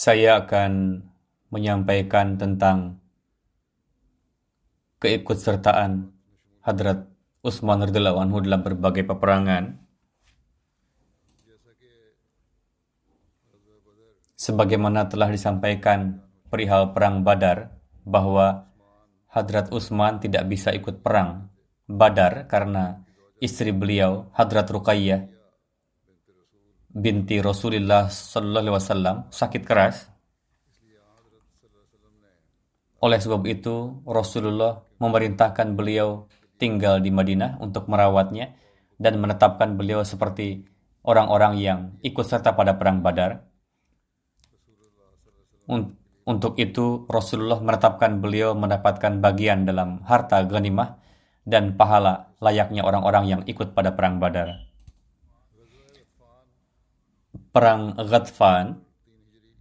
Saya akan menyampaikan tentang keikutsertaan Hadrat Utsman radhiyallahu anhu dalam berbagai peperangan. Sebagaimana telah disampaikan perihal perang Badar bahwa Hadrat Utsman tidak bisa ikut perang Badar karena istri beliau Hadrat Ruqayyah binti Rasulullah Sallallahu Alaihi Wasallam sakit keras. Oleh sebab itu, Rasulullah memerintahkan beliau tinggal di Madinah untuk merawatnya dan menetapkan beliau seperti orang-orang yang ikut serta pada perang Badar. Untuk itu, Rasulullah menetapkan beliau mendapatkan bagian dalam harta ghanimah dan pahala layaknya orang-orang yang ikut pada perang Badar. Perang Ghatfan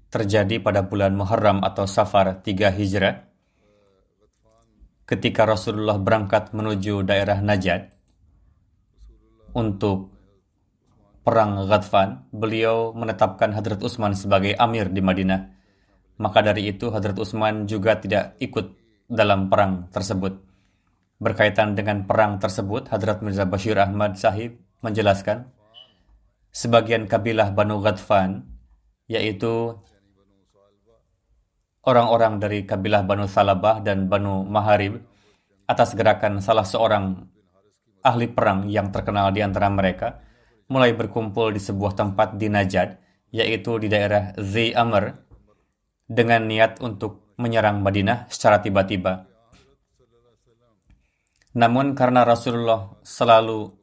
terjadi pada bulan Muharram atau Safar 3 Hijrah ketika Rasulullah berangkat menuju daerah Najd untuk perang Ghatfan, beliau menetapkan Hadrat Utsman sebagai amir di Madinah. Maka dari itu Hadrat Utsman juga tidak ikut dalam perang tersebut. Berkaitan dengan perang tersebut, Hadrat Mirza Bashir Ahmad Sahib menjelaskan, sebagian kabilah Banu Ghatfan, yaitu orang-orang dari kabilah Banu Salabah dan Banu Maharib atas gerakan salah seorang ahli perang yang terkenal di antara mereka mulai berkumpul di sebuah tempat di Najad, yaitu di daerah Zi Amr, dengan niat untuk menyerang Madinah secara tiba-tiba. Namun karena Rasulullah selalu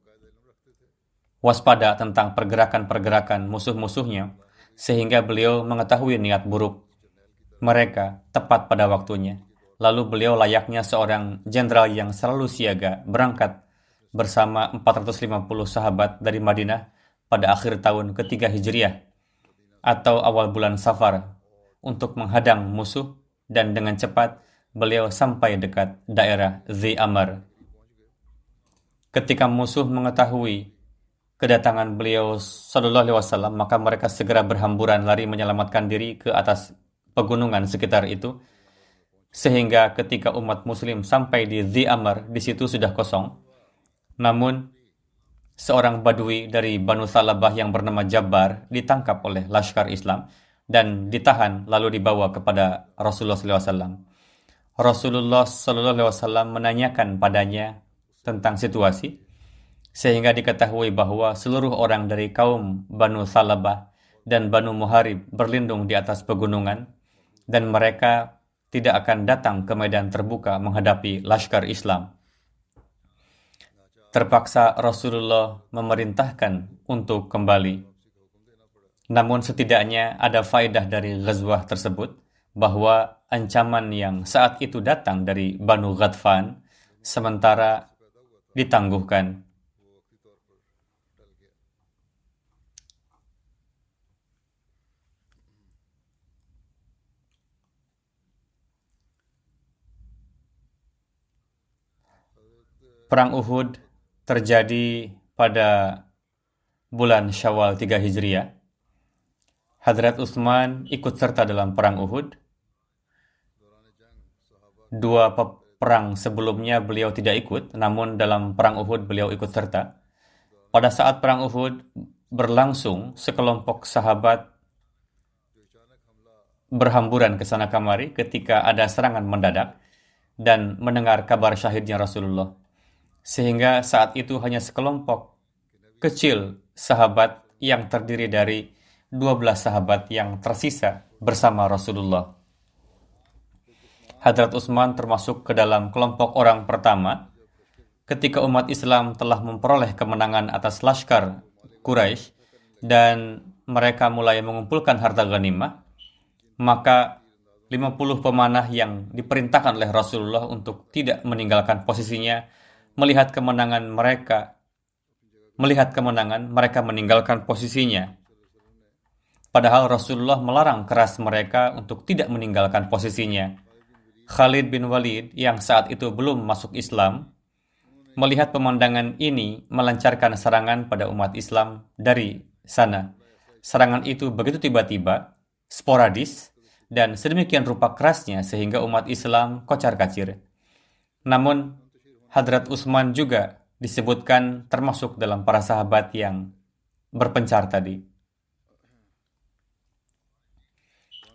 waspada tentang pergerakan-pergerakan musuh-musuhnya, sehingga beliau mengetahui niat buruk mereka tepat pada waktunya. Lalu beliau layaknya seorang jenderal yang selalu siaga berangkat bersama 450 sahabat dari Madinah pada akhir tahun ketiga Hijriah atau awal bulan Safar untuk menghadang musuh dan dengan cepat beliau sampai dekat daerah Zi Amr. Ketika musuh mengetahui kedatangan beliau Sallallahu Alaihi Wasallam, maka mereka segera berhamburan lari menyelamatkan diri ke atas pegunungan sekitar itu, sehingga ketika umat muslim sampai di Zi Amr, di situ sudah kosong. Namun, seorang badui dari Banu Salabah yang bernama Jabbar ditangkap oleh Laskar Islam dan ditahan lalu dibawa kepada Rasulullah SAW. Rasulullah SAW menanyakan padanya tentang situasi, sehingga diketahui bahwa seluruh orang dari kaum Banu Salabah dan Banu Muharib berlindung di atas pegunungan dan mereka tidak akan datang ke medan terbuka menghadapi laskar Islam. Terpaksa Rasulullah memerintahkan untuk kembali. Namun setidaknya ada faedah dari ghazwah tersebut bahwa ancaman yang saat itu datang dari Banu Ghatfan sementara ditangguhkan. Perang Uhud terjadi pada bulan Syawal 3 Hijriah. Hadrat Utsman ikut serta dalam perang Uhud. Dua perang sebelumnya beliau tidak ikut, namun dalam perang Uhud beliau ikut serta. Pada saat perang Uhud berlangsung, sekelompok sahabat berhamburan ke sana kemari ketika ada serangan mendadak dan mendengar kabar syahidnya Rasulullah. Sehingga saat itu hanya sekelompok kecil sahabat yang terdiri dari 12 sahabat yang tersisa bersama Rasulullah. Hadrat Utsman termasuk ke dalam kelompok orang pertama ketika umat Islam telah memperoleh kemenangan atas laskar Quraisy dan mereka mulai mengumpulkan harta ghanimah, maka 50 pemanah yang diperintahkan oleh Rasulullah untuk tidak meninggalkan posisinya melihat kemenangan mereka melihat kemenangan mereka meninggalkan posisinya padahal Rasulullah melarang keras mereka untuk tidak meninggalkan posisinya Khalid bin Walid yang saat itu belum masuk Islam melihat pemandangan ini melancarkan serangan pada umat Islam dari sana. Serangan itu begitu tiba-tiba, sporadis, dan sedemikian rupa kerasnya sehingga umat Islam kocar-kacir. Namun, Hadrat Utsman juga disebutkan termasuk dalam para sahabat yang berpencar tadi.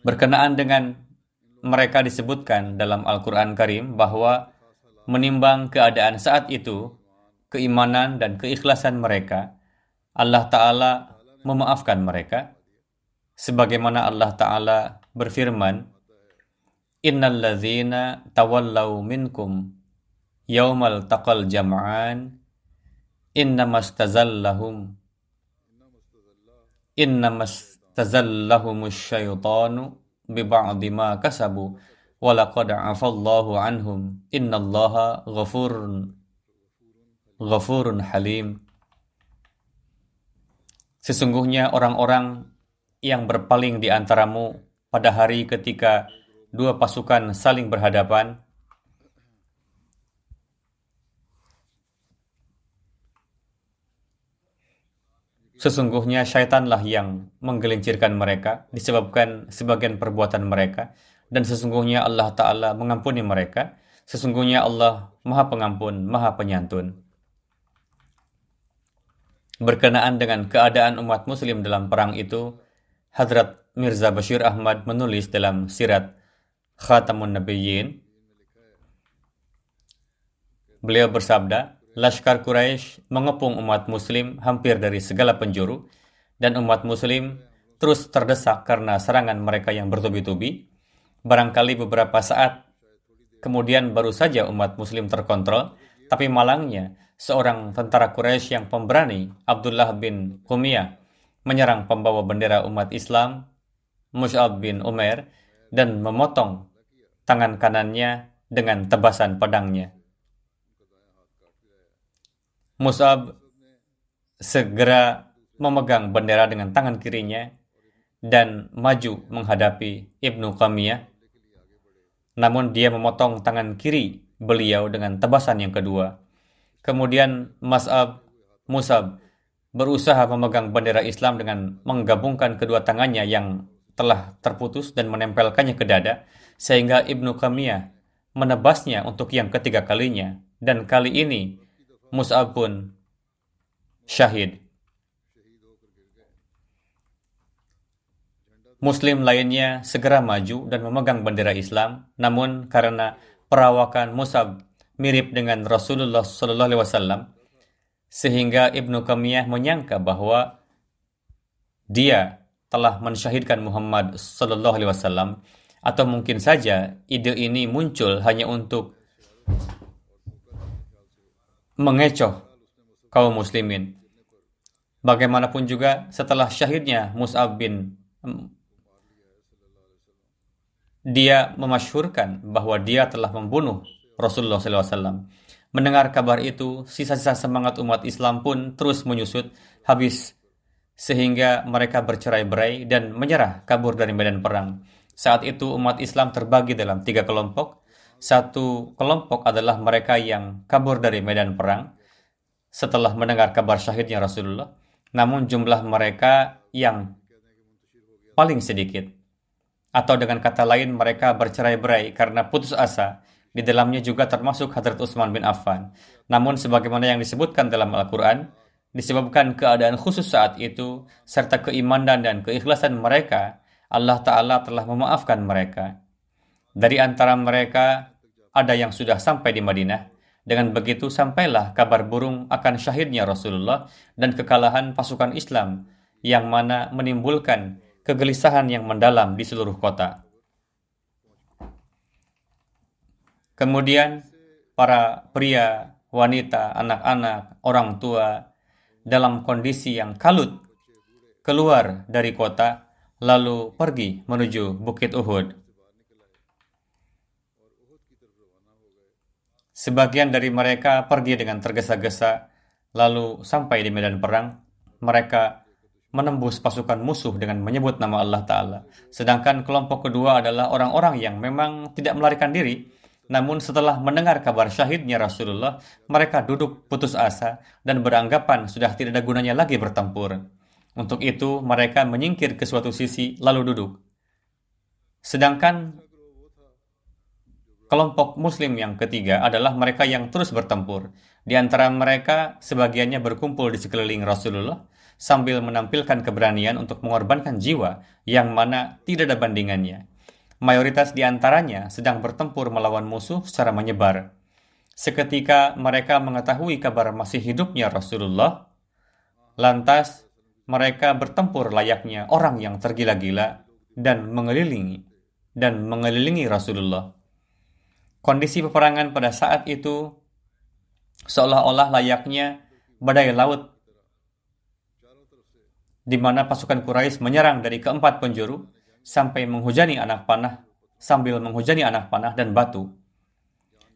Berkenaan dengan mereka disebutkan dalam Al-Quran Karim bahwa menimbang keadaan saat itu, keimanan dan keikhlasan mereka, Allah Ta'ala memaafkan mereka. Sebagaimana Allah Ta'ala berfirman, Innal ladhina tawallau minkum yaumal taqal jam'an innamas tazallahum innamas tazallahumus syaitanu biba'di ma kasabu wa laqad afallahu anhum innallaha ghafurun ghafurun halim. Sesungguhnya orang-orang yang berpaling di antaramu pada hari ketika dua pasukan saling berhadapan Sesungguhnya syaitanlah yang menggelincirkan mereka disebabkan sebagian perbuatan mereka dan sesungguhnya Allah Ta'ala mengampuni mereka. Sesungguhnya Allah Maha Pengampun, Maha Penyantun. Berkenaan dengan keadaan umat muslim dalam perang itu, Hadrat Mirza Bashir Ahmad menulis dalam sirat Khatamun Nabiyyin, beliau bersabda, Laskar Quraisy mengepung umat muslim hampir dari segala penjuru dan umat muslim terus terdesak karena serangan mereka yang bertubi-tubi. Barangkali beberapa saat kemudian baru saja umat muslim terkontrol, tapi malangnya seorang tentara Quraisy yang pemberani, Abdullah bin Qumiyah, menyerang pembawa bendera umat Islam, Mus'ab bin Umair, dan memotong tangan kanannya dengan tebasan pedangnya. Mus'ab segera memegang bendera dengan tangan kirinya dan maju menghadapi Ibnu Qamiyah. Namun dia memotong tangan kiri beliau dengan tebasan yang kedua. Kemudian Mas'ab Musab berusaha memegang bendera Islam dengan menggabungkan kedua tangannya yang telah terputus dan menempelkannya ke dada, sehingga Ibnu Qamiyah menebasnya untuk yang ketiga kalinya. Dan kali ini Mus'ab pun syahid. Muslim lainnya segera maju dan memegang bendera Islam, namun karena perawakan Mus'ab mirip dengan Rasulullah Wasallam, sehingga Ibnu Kamiyah menyangka bahwa dia telah mensyahidkan Muhammad Wasallam, atau mungkin saja ide ini muncul hanya untuk mengecoh kaum muslimin. Bagaimanapun juga setelah syahidnya Mus'ab bin dia memasyhurkan bahwa dia telah membunuh Rasulullah SAW. Mendengar kabar itu, sisa-sisa semangat umat Islam pun terus menyusut habis sehingga mereka bercerai-berai dan menyerah kabur dari medan perang. Saat itu umat Islam terbagi dalam tiga kelompok. Satu kelompok adalah mereka yang kabur dari medan perang setelah mendengar kabar syahidnya Rasulullah. Namun jumlah mereka yang paling sedikit. Atau dengan kata lain mereka bercerai-berai karena putus asa. Di dalamnya juga termasuk Hadrat Utsman bin Affan. Namun sebagaimana yang disebutkan dalam Al-Quran, disebabkan keadaan khusus saat itu, serta keimanan dan keikhlasan mereka, Allah Ta'ala telah memaafkan mereka. Dari antara mereka, ada yang sudah sampai di Madinah. Dengan begitu sampailah kabar burung akan syahidnya Rasulullah dan kekalahan pasukan Islam yang mana menimbulkan kegelisahan yang mendalam di seluruh kota. Kemudian para pria, wanita, anak-anak, orang tua dalam kondisi yang kalut keluar dari kota lalu pergi menuju Bukit Uhud. Sebagian dari mereka pergi dengan tergesa-gesa, lalu sampai di medan perang. Mereka menembus pasukan musuh dengan menyebut nama Allah Ta'ala. Sedangkan kelompok kedua adalah orang-orang yang memang tidak melarikan diri, namun setelah mendengar kabar syahidnya Rasulullah, mereka duduk putus asa dan beranggapan sudah tidak ada gunanya lagi bertempur. Untuk itu, mereka menyingkir ke suatu sisi lalu duduk. Sedangkan kelompok muslim yang ketiga adalah mereka yang terus bertempur. Di antara mereka, sebagiannya berkumpul di sekeliling Rasulullah, sambil menampilkan keberanian untuk mengorbankan jiwa yang mana tidak ada bandingannya. Mayoritas di antaranya sedang bertempur melawan musuh secara menyebar. Seketika mereka mengetahui kabar masih hidupnya Rasulullah, lantas mereka bertempur layaknya orang yang tergila-gila dan mengelilingi dan mengelilingi Rasulullah. Kondisi peperangan pada saat itu seolah-olah layaknya badai laut di mana pasukan Quraisy menyerang dari keempat penjuru sampai menghujani anak panah sambil menghujani anak panah dan batu.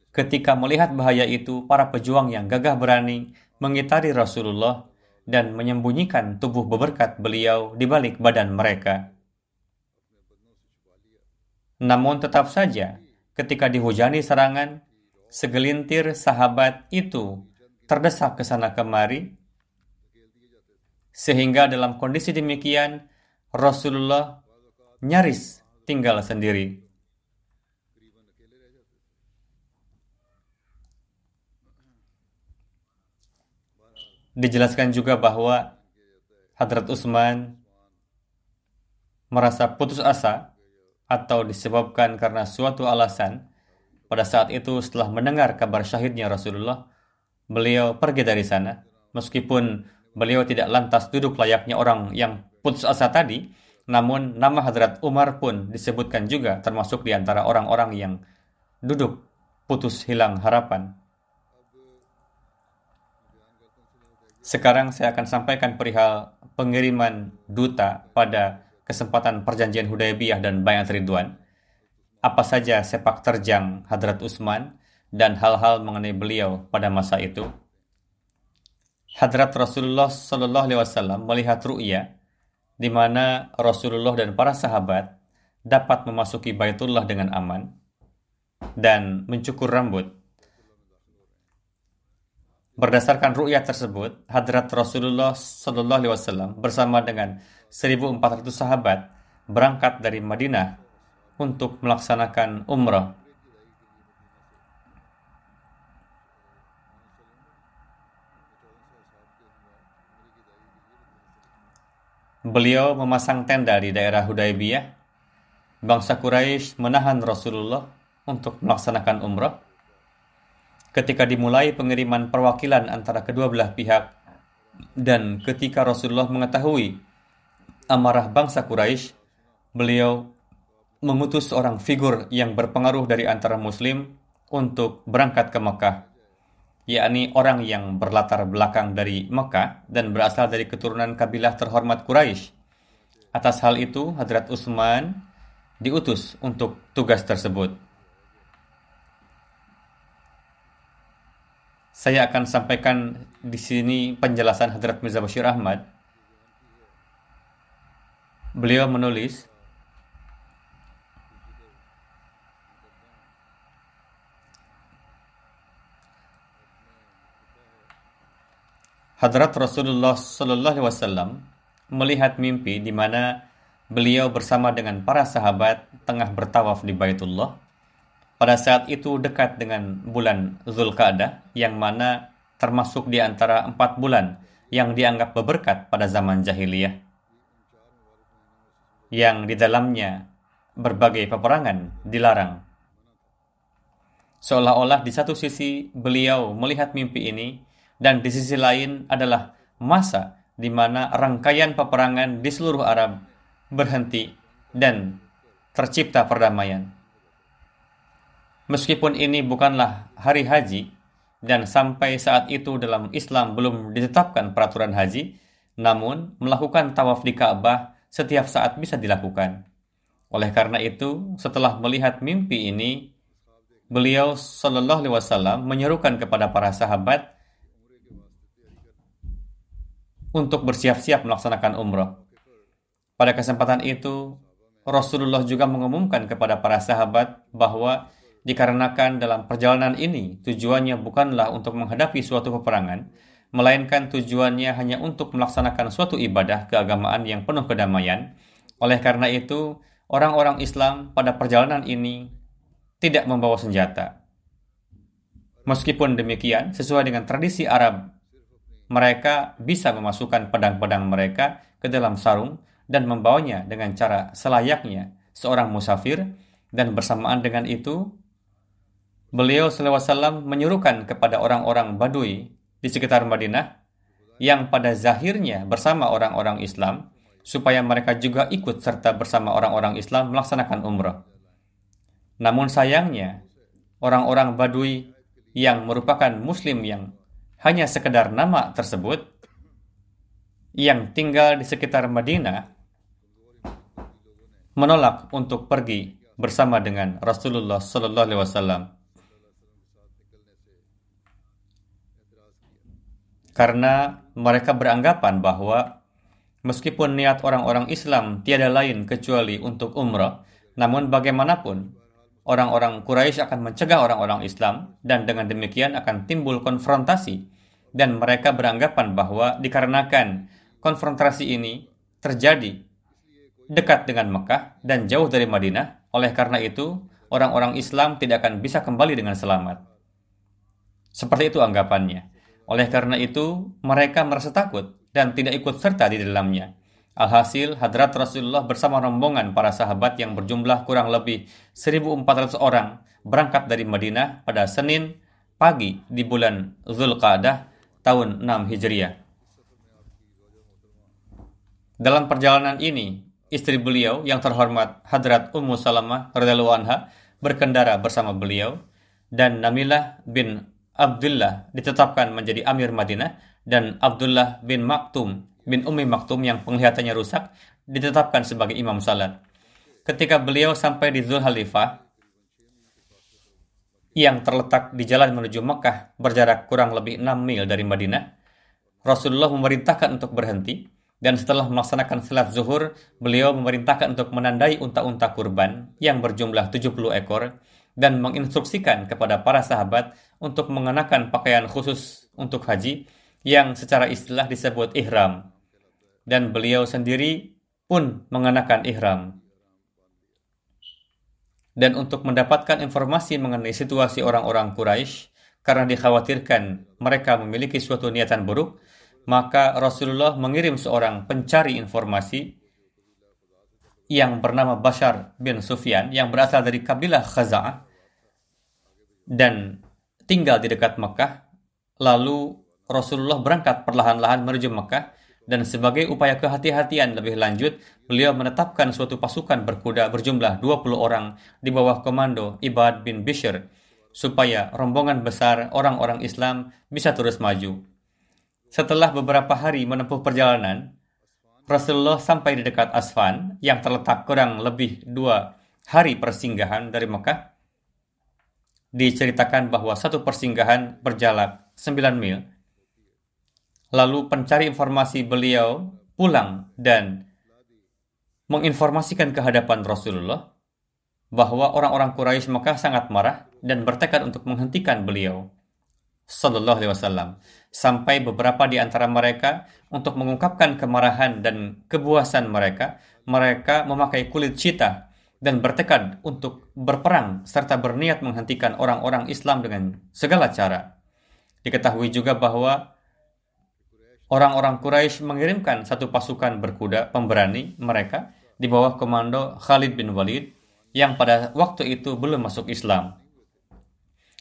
Ketika melihat bahaya itu, para pejuang yang gagah berani mengitari Rasulullah dan menyembunyikan tubuh beberkat beliau di balik badan mereka. Namun tetap saja, ketika dihujani serangan, segelintir sahabat itu terdesak ke sana kemari sehingga dalam kondisi demikian, Rasulullah nyaris tinggal sendiri. Dijelaskan juga bahwa Hadrat Utsman merasa putus asa atau disebabkan karena suatu alasan pada saat itu setelah mendengar kabar syahidnya Rasulullah, beliau pergi dari sana meskipun Beliau tidak lantas duduk layaknya orang yang putus asa tadi, namun nama Hadrat Umar pun disebutkan juga termasuk di antara orang-orang yang duduk putus hilang harapan. Sekarang saya akan sampaikan perihal pengiriman duta pada kesempatan perjanjian Hudaybiyah dan Bayat Ridwan. Apa saja sepak terjang Hadrat Utsman dan hal-hal mengenai beliau pada masa itu. Hadrat Rasulullah Shallallahu Alaihi Wasallam melihat ru'ya di mana Rasulullah dan para sahabat dapat memasuki Baitullah dengan aman dan mencukur rambut. Berdasarkan ru'ya tersebut, Hadrat Rasulullah Shallallahu Alaihi Wasallam bersama dengan 1.400 sahabat berangkat dari Madinah untuk melaksanakan umrah Beliau memasang tenda di daerah Hudaybiyah. Bangsa Quraisy menahan Rasulullah untuk melaksanakan umrah. Ketika dimulai pengiriman perwakilan antara kedua belah pihak dan ketika Rasulullah mengetahui amarah bangsa Quraisy, beliau mengutus seorang figur yang berpengaruh dari antara muslim untuk berangkat ke Mekah yakni orang yang berlatar belakang dari Mekah dan berasal dari keturunan kabilah terhormat Quraisy. Atas hal itu, Hadrat Utsman diutus untuk tugas tersebut. saya akan sampaikan di sini penjelasan Hadrat Mirza Bashir Ahmad. Beliau menulis, Hadrat Rasulullah Sallallahu Alaihi Wasallam melihat mimpi di mana beliau bersama dengan para sahabat tengah bertawaf di Baitullah pada saat itu dekat dengan bulan Zulqa'dah yang mana termasuk di antara empat bulan yang dianggap berberkat pada zaman jahiliyah. Yang di dalamnya berbagai peperangan dilarang. Seolah-olah di satu sisi beliau melihat mimpi ini dan di sisi lain adalah masa di mana rangkaian peperangan di seluruh Arab berhenti dan tercipta perdamaian. Meskipun ini bukanlah hari haji dan sampai saat itu dalam Islam belum ditetapkan peraturan haji, namun melakukan tawaf di Ka'bah setiap saat bisa dilakukan. Oleh karena itu, setelah melihat mimpi ini, beliau Shallallahu Alaihi Wasallam menyerukan kepada para sahabat untuk bersiap-siap melaksanakan umrah. Pada kesempatan itu, Rasulullah juga mengumumkan kepada para sahabat bahwa dikarenakan dalam perjalanan ini tujuannya bukanlah untuk menghadapi suatu peperangan, melainkan tujuannya hanya untuk melaksanakan suatu ibadah keagamaan yang penuh kedamaian. Oleh karena itu, orang-orang Islam pada perjalanan ini tidak membawa senjata. Meskipun demikian, sesuai dengan tradisi Arab, mereka bisa memasukkan pedang-pedang mereka ke dalam sarung dan membawanya dengan cara selayaknya seorang musafir dan bersamaan dengan itu beliau SAW menyuruhkan kepada orang-orang Badui di sekitar Madinah yang pada zahirnya bersama orang-orang Islam supaya mereka juga ikut serta bersama orang-orang Islam melaksanakan umrah. Namun sayangnya, orang-orang Badui yang merupakan muslim yang hanya sekedar nama tersebut yang tinggal di sekitar Madinah menolak untuk pergi bersama dengan Rasulullah Sallallahu Alaihi Wasallam karena mereka beranggapan bahwa meskipun niat orang-orang Islam tiada lain kecuali untuk umrah, namun bagaimanapun orang-orang Quraisy akan mencegah orang-orang Islam dan dengan demikian akan timbul konfrontasi dan mereka beranggapan bahwa dikarenakan konfrontasi ini terjadi dekat dengan Mekah dan jauh dari Madinah. Oleh karena itu, orang-orang Islam tidak akan bisa kembali dengan selamat. Seperti itu anggapannya. Oleh karena itu, mereka merasa takut dan tidak ikut serta di dalamnya. Alhasil, hadrat Rasulullah bersama rombongan para sahabat yang berjumlah kurang lebih 1.400 orang berangkat dari Madinah pada Senin pagi di bulan Zulqa'dah tahun 6 Hijriah. Dalam perjalanan ini, Istri beliau yang terhormat Hadrat Ummu Salamah radhiyallahu anha berkendara bersama beliau dan Namilah bin Abdullah ditetapkan menjadi Amir Madinah dan Abdullah bin Maktum bin Ummi Maktum yang penglihatannya rusak ditetapkan sebagai imam salat. Ketika beliau sampai di Zulhalifah yang terletak di jalan menuju Mekah berjarak kurang lebih 6 mil dari Madinah, Rasulullah memerintahkan untuk berhenti dan setelah melaksanakan salat zuhur, beliau memerintahkan untuk menandai unta-unta kurban yang berjumlah 70 ekor dan menginstruksikan kepada para sahabat untuk mengenakan pakaian khusus untuk haji yang secara istilah disebut ihram. Dan beliau sendiri pun mengenakan ihram. Dan untuk mendapatkan informasi mengenai situasi orang-orang Quraisy, karena dikhawatirkan mereka memiliki suatu niatan buruk, maka Rasulullah mengirim seorang pencari informasi yang bernama Bashar bin Sufyan yang berasal dari kabilah Khaza'ah dan tinggal di dekat Mekah. Lalu Rasulullah berangkat perlahan-lahan menuju Mekah dan sebagai upaya kehati-hatian lebih lanjut, beliau menetapkan suatu pasukan berkuda berjumlah 20 orang di bawah komando Ibad bin Bishr supaya rombongan besar orang-orang Islam bisa terus maju. Setelah beberapa hari menempuh perjalanan, Rasulullah sampai di dekat Asfan yang terletak kurang lebih dua hari persinggahan dari Mekah. Diceritakan bahwa satu persinggahan berjalan 9 mil. Lalu pencari informasi beliau pulang dan menginformasikan ke hadapan Rasulullah bahwa orang-orang Quraisy Mekah sangat marah dan bertekad untuk menghentikan beliau. Sallallahu Alaihi Wasallam sampai beberapa di antara mereka untuk mengungkapkan kemarahan dan kebuasan mereka, mereka memakai kulit cita dan bertekad untuk berperang serta berniat menghentikan orang-orang Islam dengan segala cara. Diketahui juga bahwa orang-orang Quraisy mengirimkan satu pasukan berkuda pemberani mereka di bawah komando Khalid bin Walid yang pada waktu itu belum masuk Islam.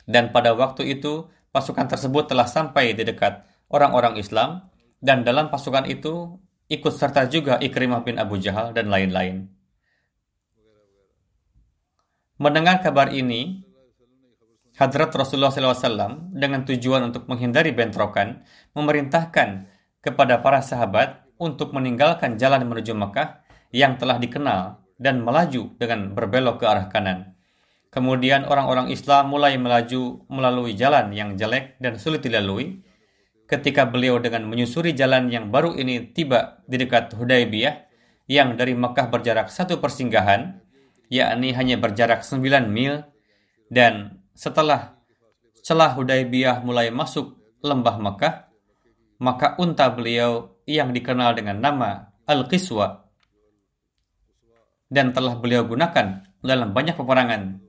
Dan pada waktu itu pasukan tersebut telah sampai di dekat orang-orang Islam dan dalam pasukan itu ikut serta juga Ikrimah bin Abu Jahal dan lain-lain. Mendengar kabar ini, Hadrat Rasulullah SAW dengan tujuan untuk menghindari bentrokan, memerintahkan kepada para sahabat untuk meninggalkan jalan menuju Mekah yang telah dikenal dan melaju dengan berbelok ke arah kanan. Kemudian orang-orang Islam mulai melaju melalui jalan yang jelek dan sulit dilalui. Ketika beliau dengan menyusuri jalan yang baru ini tiba di dekat Hudaybiyah, yang dari Mekah berjarak satu persinggahan, yakni hanya berjarak 9 mil dan setelah celah Hudaybiyah mulai masuk lembah Mekah, maka unta beliau yang dikenal dengan nama Al-Qiswa dan telah beliau gunakan dalam banyak peperangan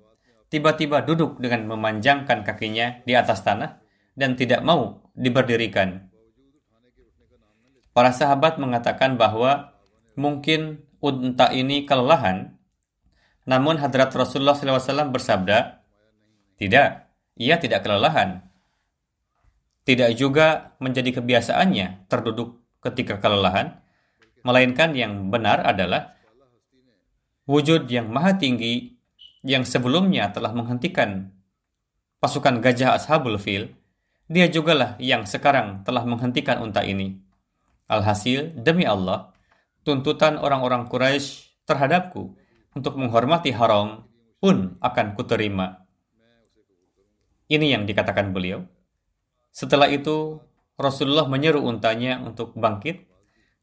tiba-tiba duduk dengan memanjangkan kakinya di atas tanah dan tidak mau diberdirikan. Para sahabat mengatakan bahwa mungkin unta ini kelelahan namun hadrat Rasulullah SAW bersabda, tidak, ia tidak kelelahan. Tidak juga menjadi kebiasaannya terduduk ketika kelelahan, melainkan yang benar adalah wujud yang maha tinggi yang sebelumnya telah menghentikan pasukan gajah Ashabul Fil, dia jugalah yang sekarang telah menghentikan unta ini. Alhasil, demi Allah, tuntutan orang-orang Quraisy terhadapku untuk menghormati haram pun akan kuterima. Ini yang dikatakan beliau. Setelah itu, Rasulullah menyeru untanya untuk bangkit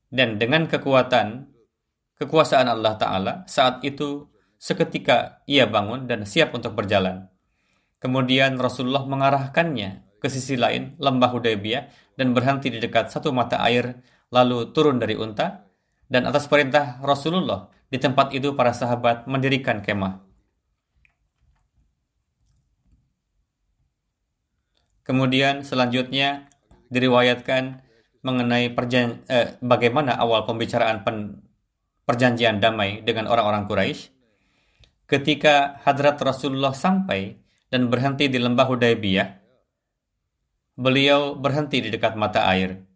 dan dengan kekuatan kekuasaan Allah Ta'ala saat itu seketika ia bangun dan siap untuk berjalan. Kemudian Rasulullah mengarahkannya ke sisi lain lembah Hudaybiyah dan berhenti di dekat satu mata air lalu turun dari unta dan atas perintah Rasulullah di tempat itu para sahabat mendirikan kemah. Kemudian selanjutnya diriwayatkan mengenai perjan eh, bagaimana awal pembicaraan pen perjanjian damai dengan orang-orang Quraisy. Ketika hadrat Rasulullah sampai dan berhenti di lembah Hudaybiyah, beliau berhenti di dekat mata air.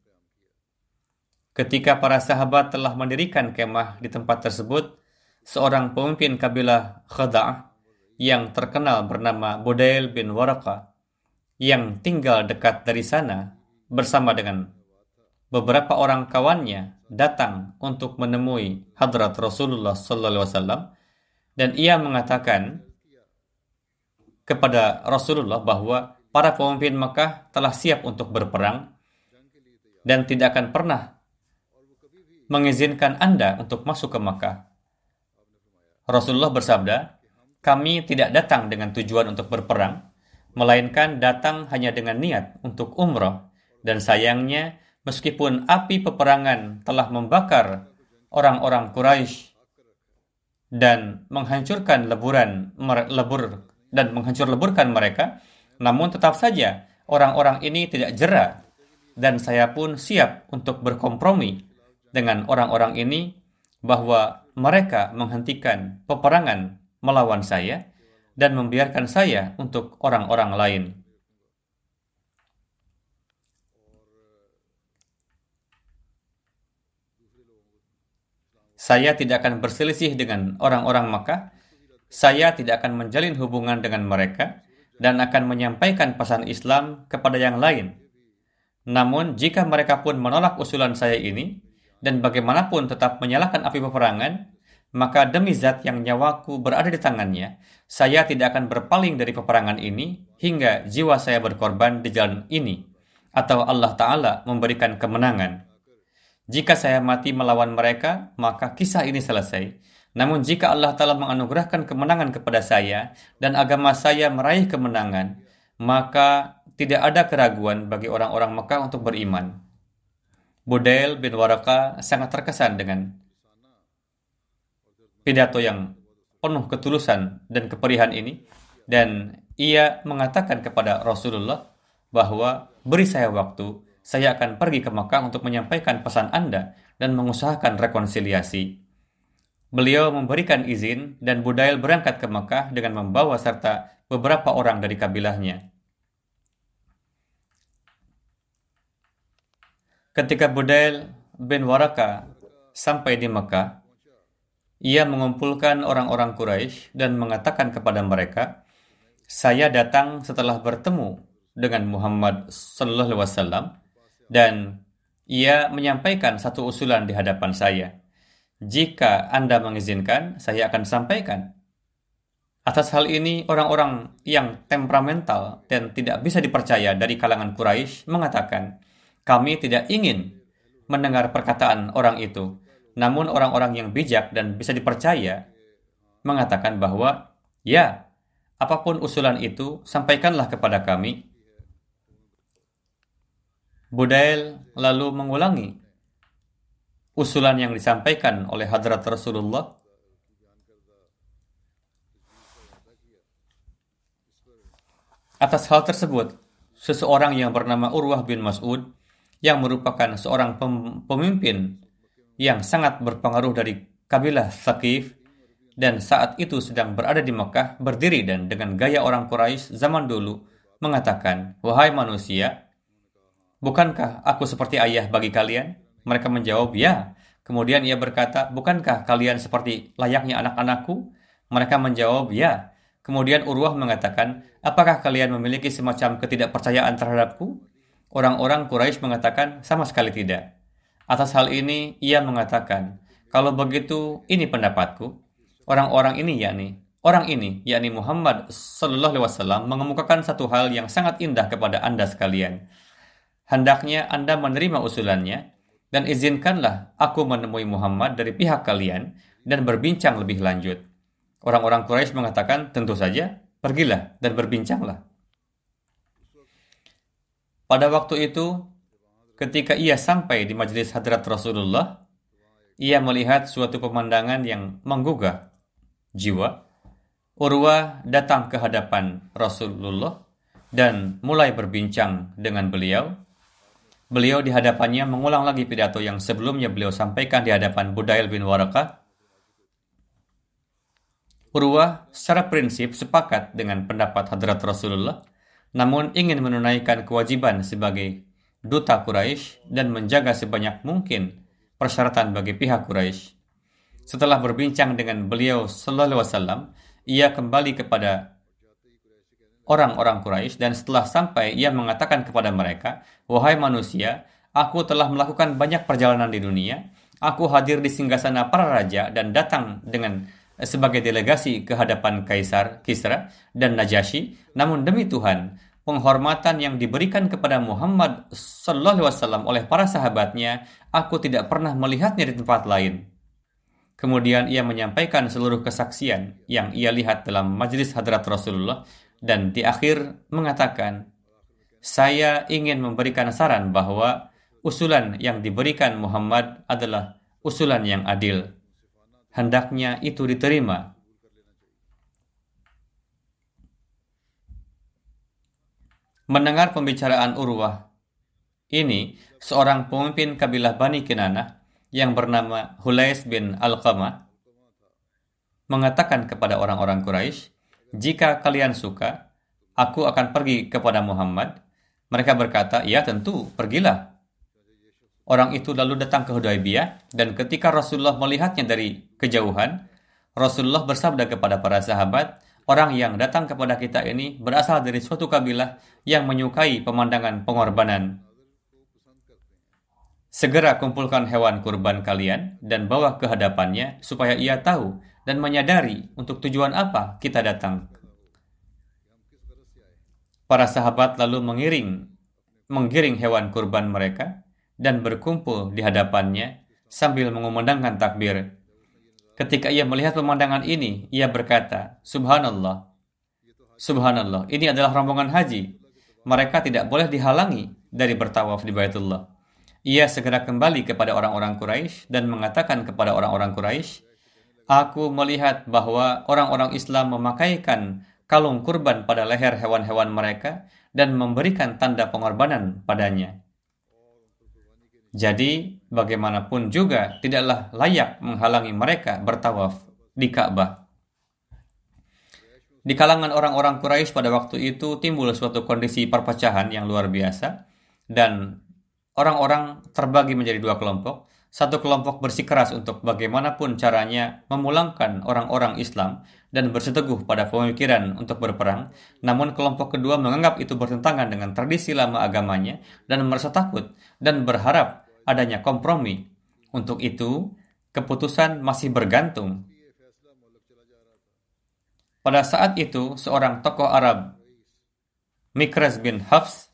Ketika para sahabat telah mendirikan kemah di tempat tersebut, seorang pemimpin kabilah Khada'ah yang terkenal bernama Budail bin Waraka yang tinggal dekat dari sana bersama dengan beberapa orang kawannya datang untuk menemui hadrat Rasulullah SAW dan ia mengatakan kepada Rasulullah bahwa para pemimpin Mekah telah siap untuk berperang dan tidak akan pernah mengizinkan Anda untuk masuk ke Makkah. Rasulullah bersabda, kami tidak datang dengan tujuan untuk berperang, melainkan datang hanya dengan niat untuk umroh. Dan sayangnya, meskipun api peperangan telah membakar orang-orang Quraisy dan menghancurkan leburan lebur dan menghancur leburkan mereka, namun tetap saja orang-orang ini tidak jera dan saya pun siap untuk berkompromi dengan orang-orang ini bahwa mereka menghentikan peperangan melawan saya dan membiarkan saya untuk orang-orang lain. Saya tidak akan berselisih dengan orang-orang Makkah. Saya tidak akan menjalin hubungan dengan mereka dan akan menyampaikan pesan Islam kepada yang lain. Namun, jika mereka pun menolak usulan saya ini, dan bagaimanapun tetap menyalakan api peperangan, maka demi zat yang nyawaku berada di tangannya, saya tidak akan berpaling dari peperangan ini hingga jiwa saya berkorban di jalan ini, atau Allah Ta'ala memberikan kemenangan. Jika saya mati melawan mereka, maka kisah ini selesai. Namun jika Allah Ta'ala menganugerahkan kemenangan kepada saya dan agama saya meraih kemenangan, maka tidak ada keraguan bagi orang-orang Mekah untuk beriman. Budail bin Waraka sangat terkesan dengan pidato yang penuh ketulusan dan keperihan ini dan ia mengatakan kepada Rasulullah bahwa beri saya waktu, saya akan pergi ke Mekah untuk menyampaikan pesan Anda dan mengusahakan rekonsiliasi. Beliau memberikan izin dan Budail berangkat ke Mekah dengan membawa serta beberapa orang dari kabilahnya. Ketika Budail bin Waraka sampai di Mekah, ia mengumpulkan orang-orang Quraisy dan mengatakan kepada mereka, "Saya datang setelah bertemu dengan Muhammad sallallahu alaihi wasallam dan ia menyampaikan satu usulan di hadapan saya. Jika Anda mengizinkan, saya akan sampaikan. Atas hal ini, orang-orang yang temperamental dan tidak bisa dipercaya dari kalangan Quraisy mengatakan, "Kami tidak ingin mendengar perkataan orang itu." Namun orang-orang yang bijak dan bisa dipercaya mengatakan bahwa, "Ya, apa pun usulan itu, sampaikanlah kepada kami." Budail lalu mengulangi usulan yang disampaikan oleh Hadrat Rasulullah Atas hal tersebut, seseorang yang bernama Urwah bin Mas'ud yang merupakan seorang pemimpin yang sangat berpengaruh dari kabilah Thaqif dan saat itu sedang berada di Mekah berdiri dan dengan gaya orang Quraisy zaman dulu mengatakan, "Wahai manusia, bukankah aku seperti ayah bagi kalian?" Mereka menjawab, "Ya." Kemudian ia berkata, "Bukankah kalian seperti layaknya anak-anakku?" Mereka menjawab, "Ya." Kemudian Urwah mengatakan, apakah kalian memiliki semacam ketidakpercayaan terhadapku? Orang-orang Quraisy mengatakan, sama sekali tidak. Atas hal ini, ia mengatakan, kalau begitu, ini pendapatku. Orang-orang ini yakni orang ini yakni Muhammad Sallallahu Alaihi Wasallam mengemukakan satu hal yang sangat indah kepada anda sekalian. Hendaknya anda menerima usulannya dan izinkanlah aku menemui Muhammad dari pihak kalian dan berbincang lebih lanjut. Orang-orang Quraisy mengatakan, tentu saja, pergilah dan berbincanglah. Pada waktu itu, ketika ia sampai di majelis hadrat Rasulullah, ia melihat suatu pemandangan yang menggugah jiwa. Urwa datang ke hadapan Rasulullah dan mulai berbincang dengan beliau. Beliau di hadapannya mengulang lagi pidato yang sebelumnya beliau sampaikan di hadapan Budail bin Warakah Urwah secara prinsip sepakat dengan pendapat Hadrat Rasulullah, namun ingin menunaikan kewajiban sebagai duta Quraisy dan menjaga sebanyak mungkin persyaratan bagi pihak Quraisy. Setelah berbincang dengan beliau Sallallahu Alaihi Wasallam, ia kembali kepada orang-orang Quraisy dan setelah sampai ia mengatakan kepada mereka, "Wahai manusia, aku telah melakukan banyak perjalanan di dunia. Aku hadir di singgasana para raja dan datang dengan sebagai delegasi ke hadapan Kaisar Kisra dan Najasyi. Namun demi Tuhan, penghormatan yang diberikan kepada Muhammad Sallallahu Alaihi Wasallam oleh para sahabatnya, aku tidak pernah melihatnya di tempat lain. Kemudian ia menyampaikan seluruh kesaksian yang ia lihat dalam majelis hadrat Rasulullah dan di akhir mengatakan, saya ingin memberikan saran bahwa usulan yang diberikan Muhammad adalah usulan yang adil hendaknya itu diterima. Mendengar pembicaraan Urwah, ini seorang pemimpin kabilah Bani Kinanah yang bernama Hulais bin Al-Qamah mengatakan kepada orang-orang Quraisy, "Jika kalian suka, aku akan pergi kepada Muhammad." Mereka berkata, "Ya, tentu, pergilah." Orang itu lalu datang ke Hudaybiyah dan ketika Rasulullah melihatnya dari kejauhan, Rasulullah bersabda kepada para sahabat, orang yang datang kepada kita ini berasal dari suatu kabilah yang menyukai pemandangan pengorbanan. Segera kumpulkan hewan kurban kalian dan bawa ke hadapannya supaya ia tahu dan menyadari untuk tujuan apa kita datang. Para sahabat lalu mengiring menggiring hewan kurban mereka dan berkumpul di hadapannya sambil mengumandangkan takbir. Ketika ia melihat pemandangan ini, ia berkata, Subhanallah, Subhanallah, ini adalah rombongan haji. mereka tidak boleh dihalangi dari bertawaf di Baitullah. Ia segera kembali kepada orang-orang Quraisy dan mengatakan kepada orang-orang Quraisy, "Aku melihat bahwa orang-orang Islam memakaikan kalung kurban pada leher hewan-hewan mereka dan memberikan tanda pengorbanan padanya. Jadi, bagaimanapun juga tidaklah layak menghalangi mereka bertawaf di Ka'bah. Di kalangan orang-orang Quraisy pada waktu itu timbul suatu kondisi perpecahan yang luar biasa dan orang-orang terbagi menjadi dua kelompok. Satu kelompok bersikeras untuk bagaimanapun caranya memulangkan orang-orang Islam dan berseteguh pada pemikiran untuk berperang, namun kelompok kedua menganggap itu bertentangan dengan tradisi lama agamanya dan merasa takut dan berharap adanya kompromi. Untuk itu, keputusan masih bergantung. Pada saat itu, seorang tokoh Arab, Mikraz bin Hafs,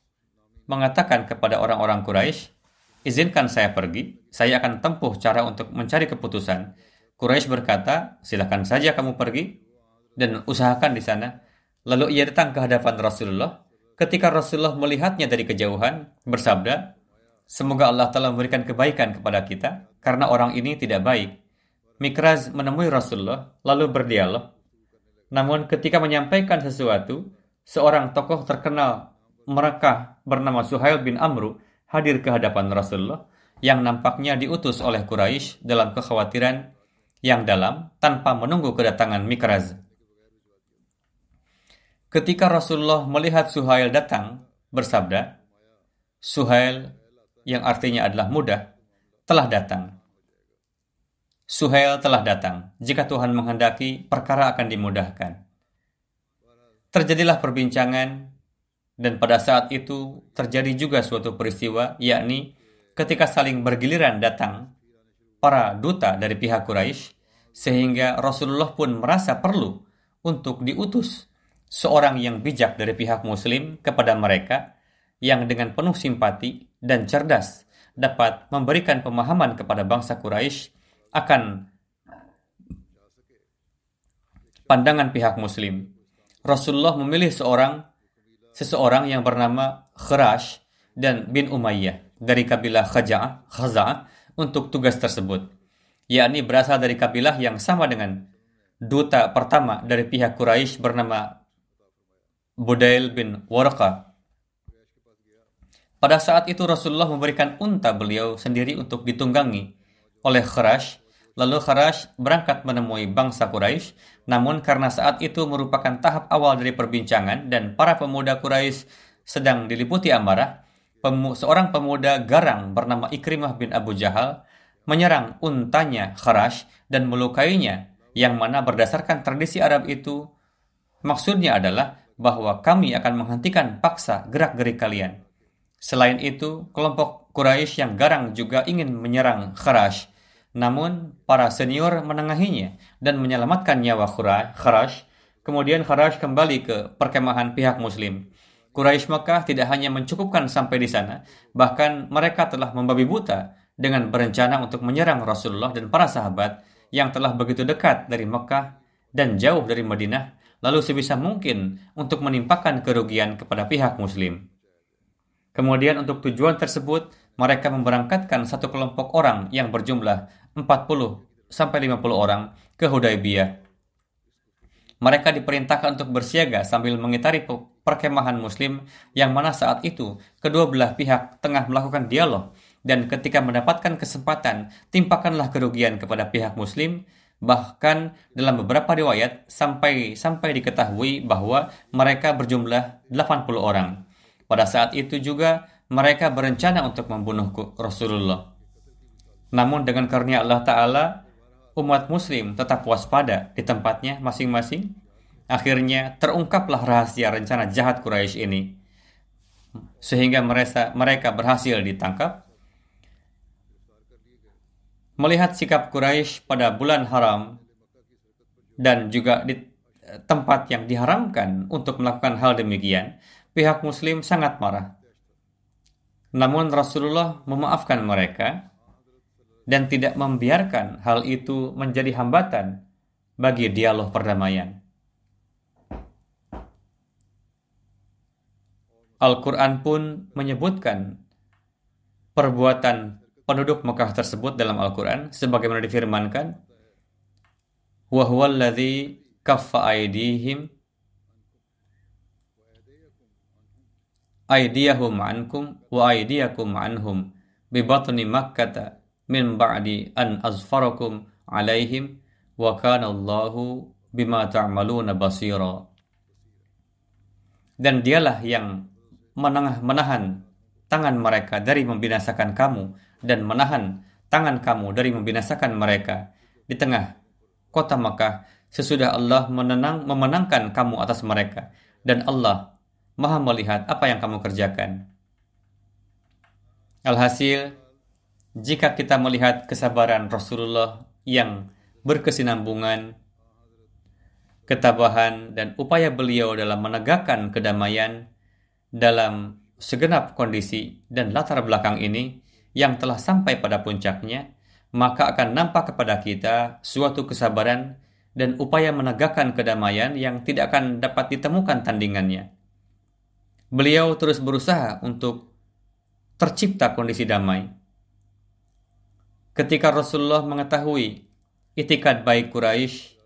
mengatakan kepada orang-orang Quraisy, "Izinkan saya pergi, saya akan tempuh cara untuk mencari keputusan." Quraisy berkata, "Silakan saja kamu pergi dan usahakan di sana." Lalu ia datang ke hadapan Rasulullah. Ketika Rasulullah melihatnya dari kejauhan, bersabda, "Semoga Allah telah memberikan kebaikan kepada kita karena orang ini tidak baik." Mikraz menemui Rasulullah lalu berdialog. Namun ketika menyampaikan sesuatu, seorang tokoh terkenal mereka bernama Suhail bin Amru hadir ke hadapan Rasulullah yang nampaknya diutus oleh Quraisy dalam kekhawatiran yang dalam tanpa menunggu kedatangan Mikraz. Ketika Rasulullah melihat Suhail datang, bersabda, Suhail yang artinya adalah mudah, telah datang. Suhail telah datang. Jika Tuhan menghendaki, perkara akan dimudahkan. Terjadilah perbincangan dan pada saat itu terjadi juga suatu peristiwa, yakni ketika saling bergiliran datang para duta dari pihak Quraisy, sehingga Rasulullah pun merasa perlu untuk diutus seorang yang bijak dari pihak Muslim kepada mereka yang dengan penuh simpati dan cerdas dapat memberikan pemahaman kepada bangsa Quraisy akan pandangan pihak Muslim. Rasulullah memilih seorang seseorang yang bernama Khirash dan bin Umayyah dari kabilah Khaja'ah, Khaza'ah untuk tugas tersebut. Yakni berasal dari kabilah yang sama dengan duta pertama dari pihak Quraisy bernama Budail bin Warqa. Pada saat itu Rasulullah memberikan unta beliau sendiri untuk ditunggangi oleh Khirash Lalu Kharash berangkat menemui bangsa Quraisy, namun karena saat itu merupakan tahap awal dari perbincangan dan para pemuda Quraisy sedang diliputi amarah, pemu seorang pemuda garang bernama Ikrimah bin Abu Jahal menyerang untanya Kharash dan melukainya, yang mana berdasarkan tradisi Arab itu maksudnya adalah bahwa kami akan menghentikan paksa gerak-gerik kalian. Selain itu, kelompok Quraisy yang garang juga ingin menyerang Kharash namun, para senior menengahinya dan menyelamatkan nyawa Kharash. Kemudian Kharash kembali ke perkemahan pihak muslim. Quraisy Mekah tidak hanya mencukupkan sampai di sana, bahkan mereka telah membabi buta dengan berencana untuk menyerang Rasulullah dan para sahabat yang telah begitu dekat dari Mekah dan jauh dari Madinah, lalu sebisa mungkin untuk menimpakan kerugian kepada pihak muslim. Kemudian untuk tujuan tersebut, mereka memberangkatkan satu kelompok orang yang berjumlah 40 sampai 50 orang ke Hudaybiyah. Mereka diperintahkan untuk bersiaga sambil mengitari perkemahan muslim yang mana saat itu kedua belah pihak tengah melakukan dialog dan ketika mendapatkan kesempatan timpakanlah kerugian kepada pihak muslim bahkan dalam beberapa riwayat sampai sampai diketahui bahwa mereka berjumlah 80 orang. Pada saat itu juga mereka berencana untuk membunuh Rasulullah. Namun dengan karunia Allah Ta'ala, umat muslim tetap waspada di tempatnya masing-masing. Akhirnya terungkaplah rahasia rencana jahat Quraisy ini. Sehingga mereka, mereka berhasil ditangkap. Melihat sikap Quraisy pada bulan haram dan juga di tempat yang diharamkan untuk melakukan hal demikian, pihak muslim sangat marah. Namun Rasulullah memaafkan mereka dan tidak membiarkan hal itu menjadi hambatan bagi dialog perdamaian. Al-Quran pun menyebutkan perbuatan penduduk Mekah tersebut dalam Al-Quran sebagaimana difirmankan aydiyahum ankum wa aydiyakum anhum bi batni makkata min ba'di an azfarakum alaihim wa kana Allahu bima ta'maluna basira. Dan dialah yang menengah menahan tangan mereka dari membinasakan kamu dan menahan tangan kamu dari membinasakan mereka di tengah kota Makkah sesudah Allah menenang, memenangkan kamu atas mereka dan Allah maha melihat apa yang kamu kerjakan. Alhasil, jika kita melihat kesabaran Rasulullah yang berkesinambungan, ketabahan dan upaya beliau dalam menegakkan kedamaian dalam segenap kondisi dan latar belakang ini yang telah sampai pada puncaknya, maka akan nampak kepada kita suatu kesabaran dan upaya menegakkan kedamaian yang tidak akan dapat ditemukan tandingannya. Beliau terus berusaha untuk tercipta kondisi damai. Ketika Rasulullah mengetahui itikad baik Quraisy,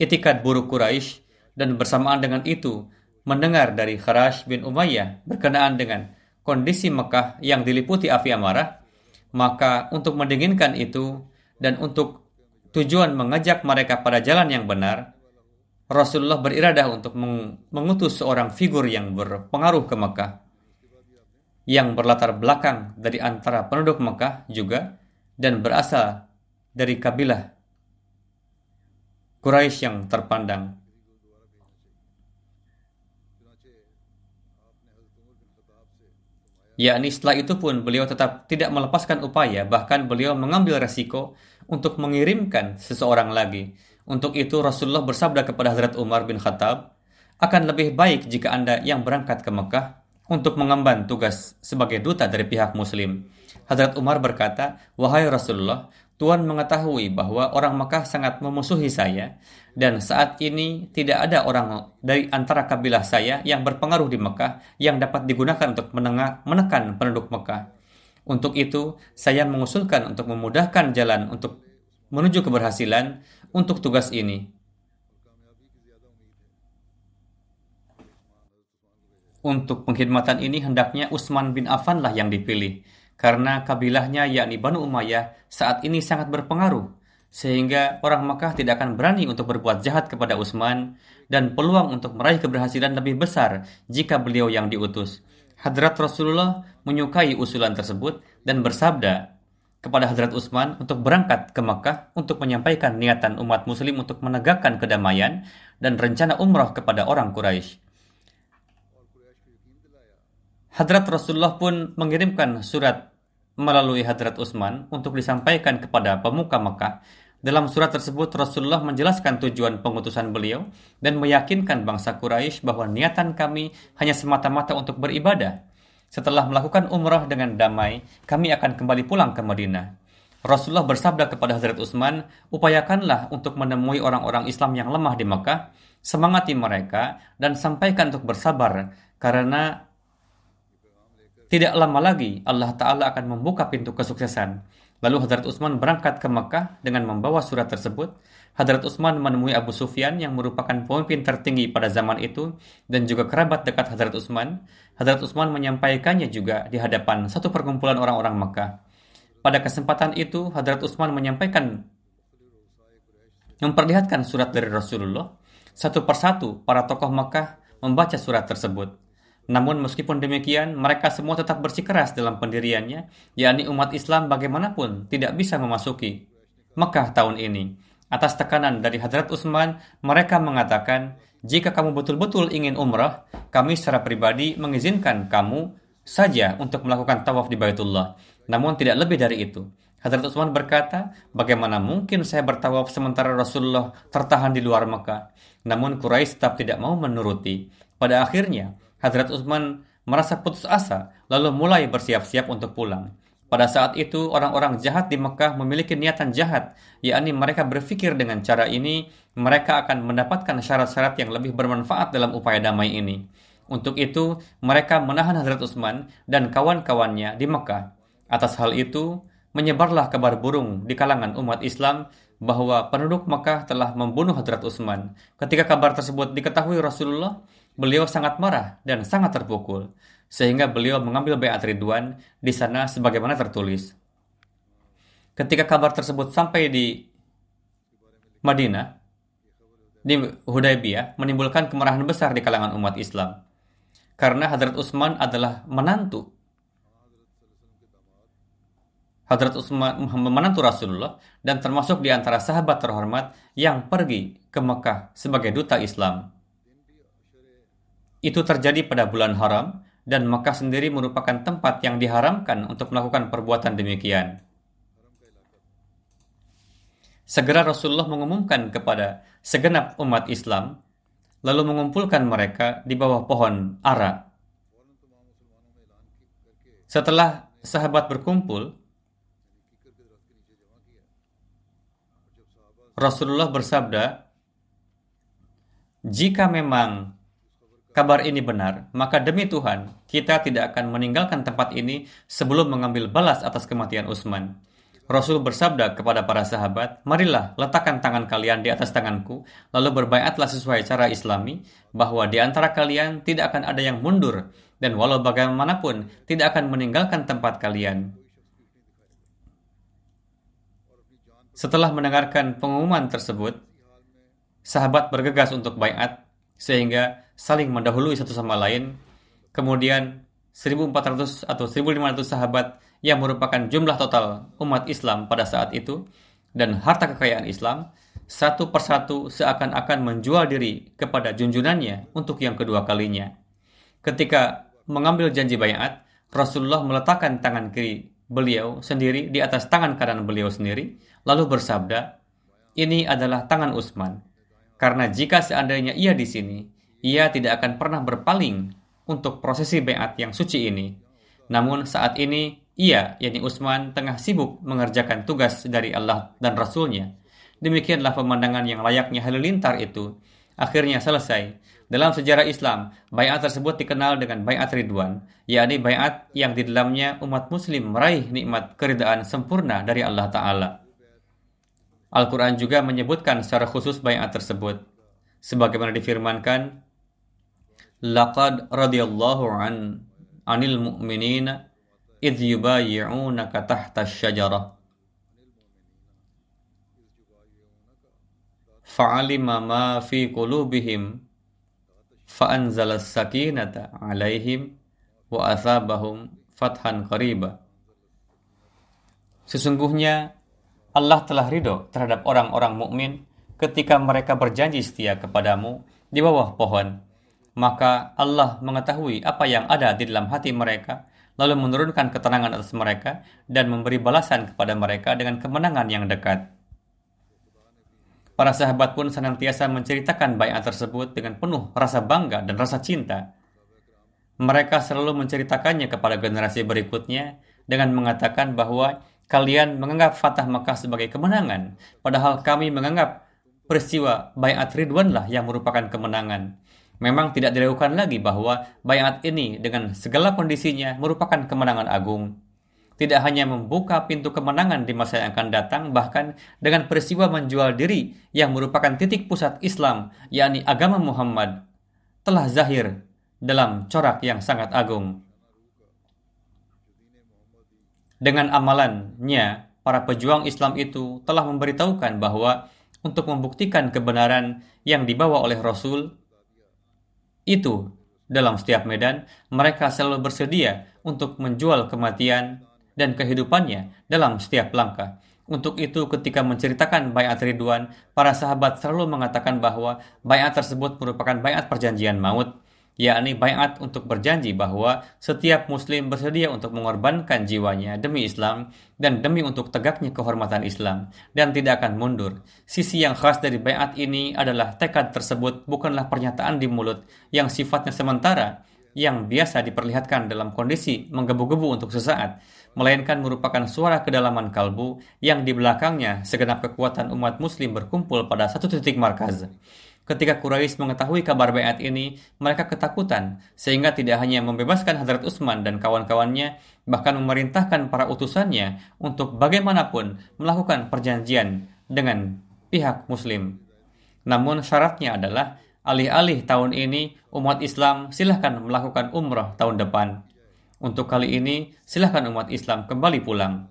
itikad buruk Quraisy, dan bersamaan dengan itu mendengar dari Kharash bin Umayyah berkenaan dengan kondisi Mekah yang diliputi api amarah, maka untuk mendinginkan itu dan untuk tujuan mengajak mereka pada jalan yang benar, Rasulullah beriradah untuk mengutus seorang figur yang berpengaruh ke Mekah, yang berlatar belakang dari antara penduduk Mekah juga dan berasal dari kabilah Quraisy yang terpandang. yakni setelah itu pun beliau tetap tidak melepaskan upaya, bahkan beliau mengambil resiko untuk mengirimkan seseorang lagi. Untuk itu Rasulullah bersabda kepada Hazrat Umar bin Khattab, akan lebih baik jika Anda yang berangkat ke Mekah untuk mengemban tugas sebagai duta dari pihak muslim. Hazrat Umar berkata, Wahai Rasulullah, Tuhan mengetahui bahwa orang Mekah sangat memusuhi saya dan saat ini tidak ada orang dari antara kabilah saya yang berpengaruh di Mekah yang dapat digunakan untuk menengah, menekan penduduk Mekah. Untuk itu, saya mengusulkan untuk memudahkan jalan untuk menuju keberhasilan untuk tugas ini. Untuk pengkhidmatan ini hendaknya Utsman bin Affan lah yang dipilih karena kabilahnya yakni Banu Umayyah saat ini sangat berpengaruh sehingga orang Makkah tidak akan berani untuk berbuat jahat kepada Utsman dan peluang untuk meraih keberhasilan lebih besar jika beliau yang diutus. Hadrat Rasulullah menyukai usulan tersebut dan bersabda kepada Hadrat Utsman untuk berangkat ke Makkah untuk menyampaikan niatan umat muslim untuk menegakkan kedamaian dan rencana umrah kepada orang Quraisy. Hadrat Rasulullah pun mengirimkan surat melalui Hadrat Utsman untuk disampaikan kepada pemuka Mekah. Dalam surat tersebut Rasulullah menjelaskan tujuan pengutusan beliau dan meyakinkan bangsa Quraisy bahwa niatan kami hanya semata-mata untuk beribadah. Setelah melakukan umrah dengan damai, kami akan kembali pulang ke Madinah. Rasulullah bersabda kepada Hadrat Utsman, upayakanlah untuk menemui orang-orang Islam yang lemah di Mekah, semangati mereka, dan sampaikan untuk bersabar, karena tidak lama lagi Allah Ta'ala akan membuka pintu kesuksesan. Lalu Hadrat Utsman berangkat ke Mekah dengan membawa surat tersebut. Hadrat Utsman menemui Abu Sufyan yang merupakan pemimpin tertinggi pada zaman itu dan juga kerabat dekat Hadrat Utsman. Hadrat Utsman menyampaikannya juga di hadapan satu perkumpulan orang-orang Mekah. Pada kesempatan itu, Hadrat Utsman menyampaikan memperlihatkan surat dari Rasulullah. Satu persatu para tokoh Mekah membaca surat tersebut. Namun meskipun demikian, mereka semua tetap bersikeras dalam pendiriannya, yakni umat Islam bagaimanapun tidak bisa memasuki Mekah tahun ini. Atas tekanan dari Hadrat Utsman, mereka mengatakan, jika kamu betul-betul ingin umrah, kami secara pribadi mengizinkan kamu saja untuk melakukan tawaf di Baitullah. Namun tidak lebih dari itu. Hadrat Utsman berkata, bagaimana mungkin saya bertawaf sementara Rasulullah tertahan di luar Mekah? Namun Quraisy tetap tidak mau menuruti. Pada akhirnya, Hadrat Utsman merasa putus asa, lalu mulai bersiap-siap untuk pulang. Pada saat itu, orang-orang jahat di Mekah memiliki niatan jahat, yakni mereka berpikir dengan cara ini, mereka akan mendapatkan syarat-syarat yang lebih bermanfaat dalam upaya damai ini. Untuk itu, mereka menahan Hazrat Utsman dan kawan-kawannya di Mekah. Atas hal itu, menyebarlah kabar burung di kalangan umat Islam bahwa penduduk Mekah telah membunuh Hazrat Utsman. Ketika kabar tersebut diketahui Rasulullah, beliau sangat marah dan sangat terpukul, sehingga beliau mengambil bayat Ridwan di sana sebagaimana tertulis. Ketika kabar tersebut sampai di Madinah, di Hudaybiyah, menimbulkan kemarahan besar di kalangan umat Islam karena Hadrat Utsman adalah menantu Hadrat Utsman menantu Rasulullah dan termasuk di antara sahabat terhormat yang pergi ke Mekah sebagai duta Islam. Itu terjadi pada bulan haram dan Mekah sendiri merupakan tempat yang diharamkan untuk melakukan perbuatan demikian. Segera Rasulullah mengumumkan kepada segenap umat Islam lalu mengumpulkan mereka di bawah pohon ara. Setelah sahabat berkumpul, Rasulullah bersabda, "Jika memang kabar ini benar, maka demi Tuhan, kita tidak akan meninggalkan tempat ini sebelum mengambil balas atas kematian Utsman." Rasul bersabda kepada para sahabat, Marilah letakkan tangan kalian di atas tanganku, lalu berbaiatlah sesuai cara islami, bahwa di antara kalian tidak akan ada yang mundur, dan walau bagaimanapun tidak akan meninggalkan tempat kalian. Setelah mendengarkan pengumuman tersebut, sahabat bergegas untuk baiat, sehingga saling mendahului satu sama lain. Kemudian 1400 atau 1500 sahabat yang merupakan jumlah total umat Islam pada saat itu dan harta kekayaan Islam satu persatu seakan-akan menjual diri kepada junjunannya untuk yang kedua kalinya. Ketika mengambil janji bayat, Rasulullah meletakkan tangan kiri beliau sendiri di atas tangan kanan beliau sendiri, lalu bersabda, ini adalah tangan Utsman. Karena jika seandainya ia di sini, ia tidak akan pernah berpaling untuk prosesi bayat yang suci ini. Namun saat ini ia, yakni Utsman, tengah sibuk mengerjakan tugas dari Allah dan Rasulnya. Demikianlah pemandangan yang layaknya halilintar itu. Akhirnya selesai. Dalam sejarah Islam, bayat tersebut dikenal dengan bayat Ridwan, yakni bayat yang di dalamnya umat muslim meraih nikmat keridaan sempurna dari Allah Ta'ala. Al-Quran juga menyebutkan secara khusus bayat tersebut. Sebagaimana difirmankan, Laqad radiyallahu an anil mu'minina idh yubayi'unaka tahta syajarah fa'alima ma fi qulubihim fa'anzala sakinata alaihim wa asabahum fathan qariba Sesungguhnya Allah telah ridho terhadap orang-orang mukmin ketika mereka berjanji setia kepadamu di bawah pohon. Maka Allah mengetahui apa yang ada di dalam hati mereka lalu menurunkan ketenangan atas mereka dan memberi balasan kepada mereka dengan kemenangan yang dekat. Para sahabat pun senantiasa menceritakan bayat tersebut dengan penuh rasa bangga dan rasa cinta. Mereka selalu menceritakannya kepada generasi berikutnya dengan mengatakan bahwa kalian menganggap Fatah Makkah sebagai kemenangan, padahal kami menganggap peristiwa bayat Ridwanlah yang merupakan kemenangan. Memang tidak diragukan lagi bahwa bayat ini dengan segala kondisinya merupakan kemenangan agung. Tidak hanya membuka pintu kemenangan di masa yang akan datang, bahkan dengan peristiwa menjual diri yang merupakan titik pusat Islam, yakni agama Muhammad, telah zahir dalam corak yang sangat agung. Dengan amalannya, para pejuang Islam itu telah memberitahukan bahwa untuk membuktikan kebenaran yang dibawa oleh Rasul, itu, dalam setiap medan, mereka selalu bersedia untuk menjual kematian dan kehidupannya dalam setiap langkah. Untuk itu ketika menceritakan bayat Ridwan, para sahabat selalu mengatakan bahwa bayat tersebut merupakan bayat perjanjian maut yakni bayat untuk berjanji bahwa setiap muslim bersedia untuk mengorbankan jiwanya demi Islam dan demi untuk tegaknya kehormatan Islam dan tidak akan mundur. Sisi yang khas dari bayat ini adalah tekad tersebut bukanlah pernyataan di mulut yang sifatnya sementara yang biasa diperlihatkan dalam kondisi menggebu-gebu untuk sesaat. melainkan merupakan suara kedalaman kalbu yang di belakangnya segenap kekuatan umat muslim berkumpul pada satu titik markaz. Ketika Quraisy mengetahui kabar bayat ini, mereka ketakutan sehingga tidak hanya membebaskan Hadrat Utsman dan kawan-kawannya, bahkan memerintahkan para utusannya untuk bagaimanapun melakukan perjanjian dengan pihak muslim. Namun syaratnya adalah alih-alih tahun ini umat Islam silahkan melakukan umrah tahun depan. Untuk kali ini silahkan umat Islam kembali pulang.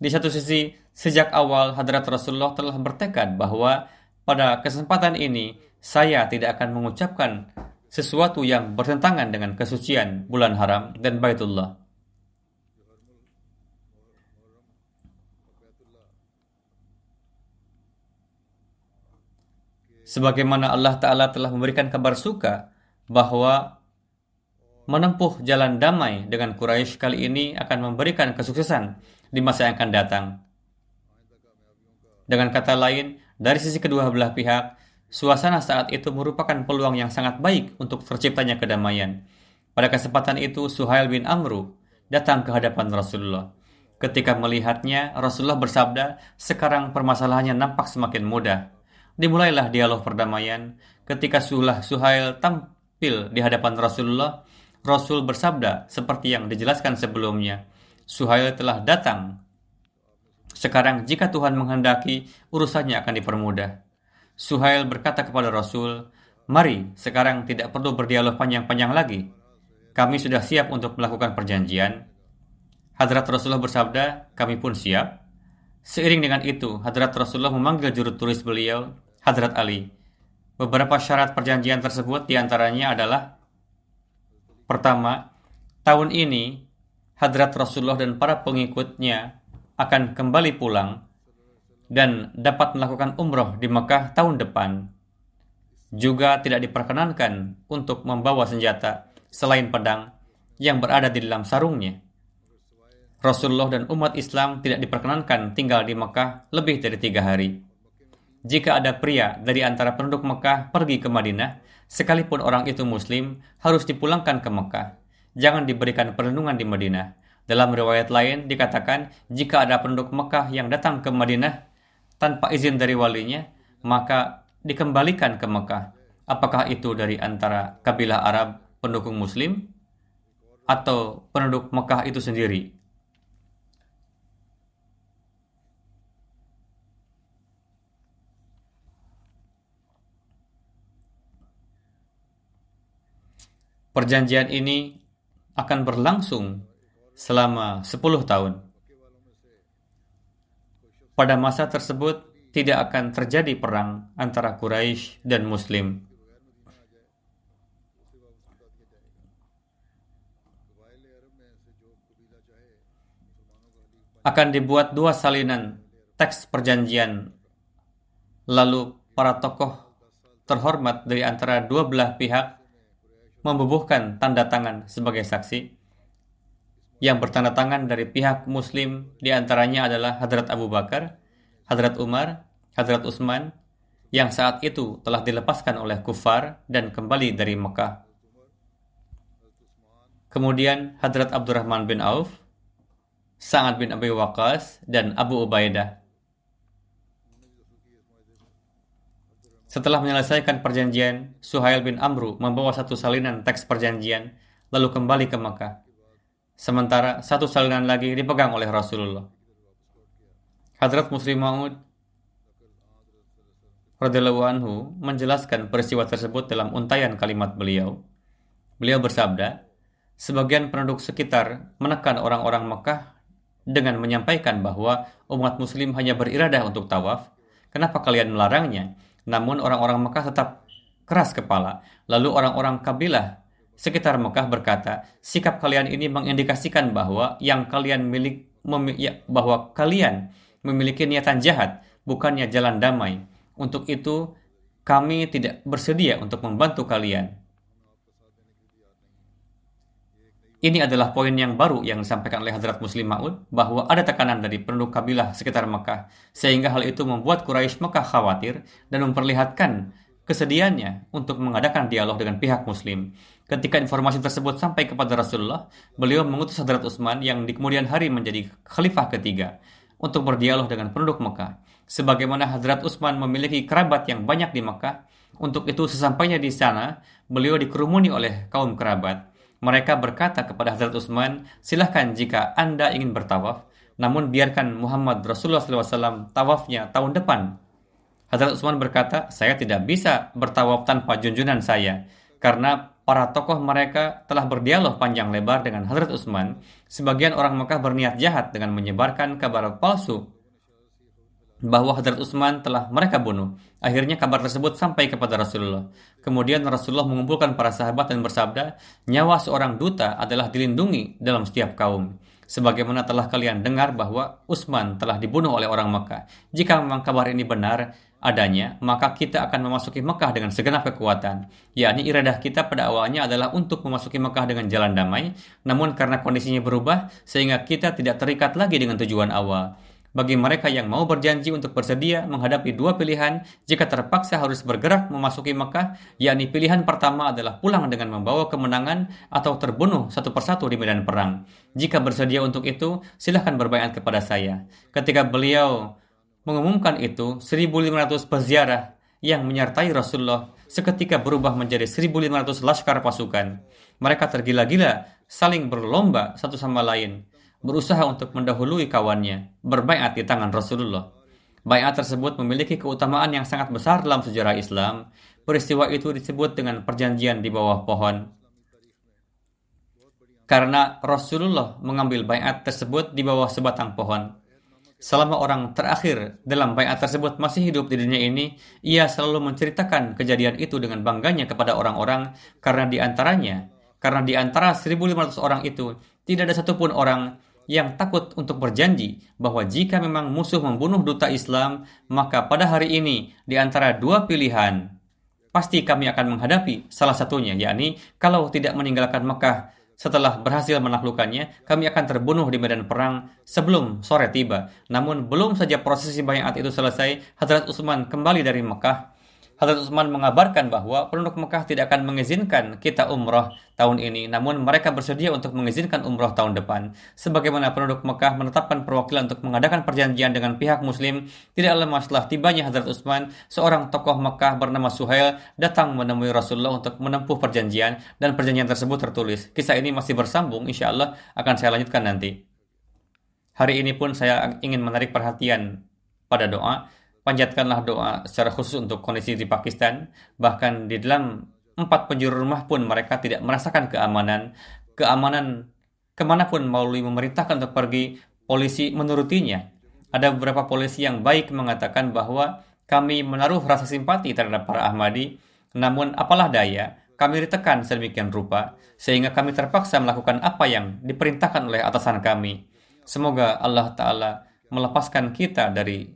Di satu sisi, sejak awal Hadrat Rasulullah telah bertekad bahwa pada kesempatan ini, saya tidak akan mengucapkan sesuatu yang bertentangan dengan kesucian bulan haram dan Baitullah. Sebagaimana Allah Ta'ala telah memberikan kabar suka bahwa menempuh jalan damai dengan Quraisy kali ini akan memberikan kesuksesan di masa yang akan datang. Dengan kata lain, dari sisi kedua belah pihak, suasana saat itu merupakan peluang yang sangat baik untuk terciptanya kedamaian. Pada kesempatan itu, Suhail bin Amru datang ke hadapan Rasulullah. Ketika melihatnya, Rasulullah bersabda, sekarang permasalahannya nampak semakin mudah. Dimulailah dialog perdamaian. Ketika Sulah Suhail tampil di hadapan Rasulullah, Rasul bersabda seperti yang dijelaskan sebelumnya. Suhail telah datang sekarang jika Tuhan menghendaki, urusannya akan dipermudah. Suhail berkata kepada Rasul, Mari, sekarang tidak perlu berdialog panjang-panjang lagi. Kami sudah siap untuk melakukan perjanjian. Hadrat Rasulullah bersabda, kami pun siap. Seiring dengan itu, Hadrat Rasulullah memanggil juru tulis beliau, Hadrat Ali. Beberapa syarat perjanjian tersebut di antaranya adalah Pertama, tahun ini Hadrat Rasulullah dan para pengikutnya akan kembali pulang dan dapat melakukan umroh di Mekah tahun depan. Juga tidak diperkenankan untuk membawa senjata selain pedang yang berada di dalam sarungnya. Rasulullah dan umat Islam tidak diperkenankan tinggal di Mekah lebih dari tiga hari. Jika ada pria dari antara penduduk Mekah pergi ke Madinah, sekalipun orang itu Muslim, harus dipulangkan ke Mekah. Jangan diberikan perlindungan di Madinah dalam riwayat lain dikatakan, jika ada penduduk Mekah yang datang ke Madinah tanpa izin dari walinya, maka dikembalikan ke Mekah. Apakah itu dari antara kabilah Arab pendukung Muslim atau penduduk Mekah itu sendiri? Perjanjian ini akan berlangsung selama 10 tahun. Pada masa tersebut tidak akan terjadi perang antara Quraisy dan Muslim. Akan dibuat dua salinan teks perjanjian. Lalu para tokoh terhormat dari antara dua belah pihak membubuhkan tanda tangan sebagai saksi yang bertanda tangan dari pihak muslim di antaranya adalah Hadrat Abu Bakar, Hadrat Umar, Hadrat Utsman, yang saat itu telah dilepaskan oleh kufar dan kembali dari Mekah. Kemudian Hadrat Abdurrahman bin Auf, Sa'ad bin Abi Waqqas, dan Abu Ubaidah. Setelah menyelesaikan perjanjian, Suhail bin Amru membawa satu salinan teks perjanjian, lalu kembali ke Mekah. Sementara satu salinan lagi dipegang oleh Rasulullah. Hadrat Muslim Maud radhiyallahu anhu menjelaskan peristiwa tersebut dalam untayan kalimat beliau. Beliau bersabda, sebagian penduduk sekitar menekan orang-orang Mekah dengan menyampaikan bahwa umat muslim hanya beriradah untuk tawaf. Kenapa kalian melarangnya? Namun orang-orang Mekah tetap keras kepala. Lalu orang-orang kabilah sekitar Mekah berkata, sikap kalian ini mengindikasikan bahwa yang kalian milik ya, bahwa kalian memiliki niatan jahat, bukannya jalan damai. Untuk itu, kami tidak bersedia untuk membantu kalian. Ini adalah poin yang baru yang disampaikan oleh Hadrat Muslim Ma'ud bahwa ada tekanan dari penduduk kabilah sekitar Mekah sehingga hal itu membuat Quraisy Mekah khawatir dan memperlihatkan kesediaannya untuk mengadakan dialog dengan pihak muslim. Ketika informasi tersebut sampai kepada Rasulullah, beliau mengutus Hadrat Utsman yang di kemudian hari menjadi khalifah ketiga untuk berdialog dengan penduduk Mekah. Sebagaimana Hadrat Utsman memiliki kerabat yang banyak di Mekah, untuk itu sesampainya di sana, beliau dikerumuni oleh kaum kerabat. Mereka berkata kepada Hadrat Utsman, silahkan jika Anda ingin bertawaf, namun biarkan Muhammad Rasulullah SAW tawafnya tahun depan Hadrat Utsman berkata, saya tidak bisa bertawaf tanpa junjunan saya, karena para tokoh mereka telah berdialog panjang lebar dengan Hadrat Utsman. Sebagian orang Mekah berniat jahat dengan menyebarkan kabar palsu bahwa Hadrat Utsman telah mereka bunuh. Akhirnya kabar tersebut sampai kepada Rasulullah. Kemudian Rasulullah mengumpulkan para sahabat dan bersabda, nyawa seorang duta adalah dilindungi dalam setiap kaum. Sebagaimana telah kalian dengar bahwa Utsman telah dibunuh oleh orang Mekah. Jika memang kabar ini benar, adanya, maka kita akan memasuki Mekah dengan segenap kekuatan. Yakni iradah kita pada awalnya adalah untuk memasuki Mekah dengan jalan damai, namun karena kondisinya berubah, sehingga kita tidak terikat lagi dengan tujuan awal. Bagi mereka yang mau berjanji untuk bersedia menghadapi dua pilihan, jika terpaksa harus bergerak memasuki Mekah, yakni pilihan pertama adalah pulang dengan membawa kemenangan atau terbunuh satu persatu di medan perang. Jika bersedia untuk itu, silahkan berbayat kepada saya. Ketika beliau mengumumkan itu, 1.500 peziarah yang menyertai Rasulullah seketika berubah menjadi 1.500 laskar pasukan. Mereka tergila-gila, saling berlomba satu sama lain, berusaha untuk mendahului kawannya, berbaiat di tangan Rasulullah. Bayat tersebut memiliki keutamaan yang sangat besar dalam sejarah Islam. Peristiwa itu disebut dengan perjanjian di bawah pohon. Karena Rasulullah mengambil bayat tersebut di bawah sebatang pohon. Selama orang terakhir dalam bayat tersebut masih hidup di dunia ini, ia selalu menceritakan kejadian itu dengan bangganya kepada orang-orang karena di antaranya, karena di antara 1.500 orang itu, tidak ada satupun orang yang takut untuk berjanji bahwa jika memang musuh membunuh duta Islam, maka pada hari ini di antara dua pilihan, pasti kami akan menghadapi salah satunya, yakni kalau tidak meninggalkan Mekah setelah berhasil menaklukkannya, kami akan terbunuh di medan perang sebelum sore tiba. Namun belum saja prosesi bayat itu selesai, Hadrat Utsman kembali dari Mekah Hadrat Utsman mengabarkan bahwa penduduk Mekah tidak akan mengizinkan kita umroh tahun ini, namun mereka bersedia untuk mengizinkan umroh tahun depan. Sebagaimana penduduk Mekah menetapkan perwakilan untuk mengadakan perjanjian dengan pihak Muslim, tidak lama setelah tibanya Hadrat Utsman, seorang tokoh Mekah bernama Suhail datang menemui Rasulullah untuk menempuh perjanjian dan perjanjian tersebut tertulis. Kisah ini masih bersambung, insya Allah akan saya lanjutkan nanti. Hari ini pun saya ingin menarik perhatian pada doa Panjatkanlah doa secara khusus untuk kondisi di Pakistan. Bahkan di dalam empat penjuru rumah pun mereka tidak merasakan keamanan. Keamanan ke mana pun melalui memerintahkan untuk pergi, polisi menurutinya. Ada beberapa polisi yang baik mengatakan bahwa kami menaruh rasa simpati terhadap para Ahmadi, namun apalah daya, kami ditekan sedemikian rupa, sehingga kami terpaksa melakukan apa yang diperintahkan oleh atasan kami. Semoga Allah Ta'ala melepaskan kita dari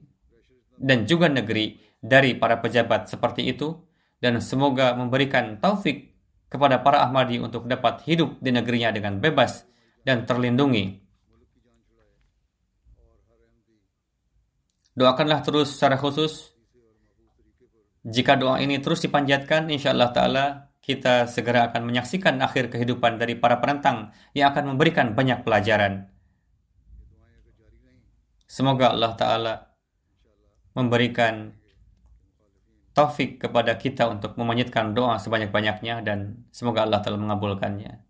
dan juga negeri dari para pejabat seperti itu dan semoga memberikan taufik kepada para Ahmadi untuk dapat hidup di negerinya dengan bebas dan terlindungi. Doakanlah terus secara khusus. Jika doa ini terus dipanjatkan, insya Allah Ta'ala kita segera akan menyaksikan akhir kehidupan dari para penentang yang akan memberikan banyak pelajaran. Semoga Allah Ta'ala memberikan taufik kepada kita untuk memanjatkan doa sebanyak-banyaknya dan semoga Allah telah mengabulkannya.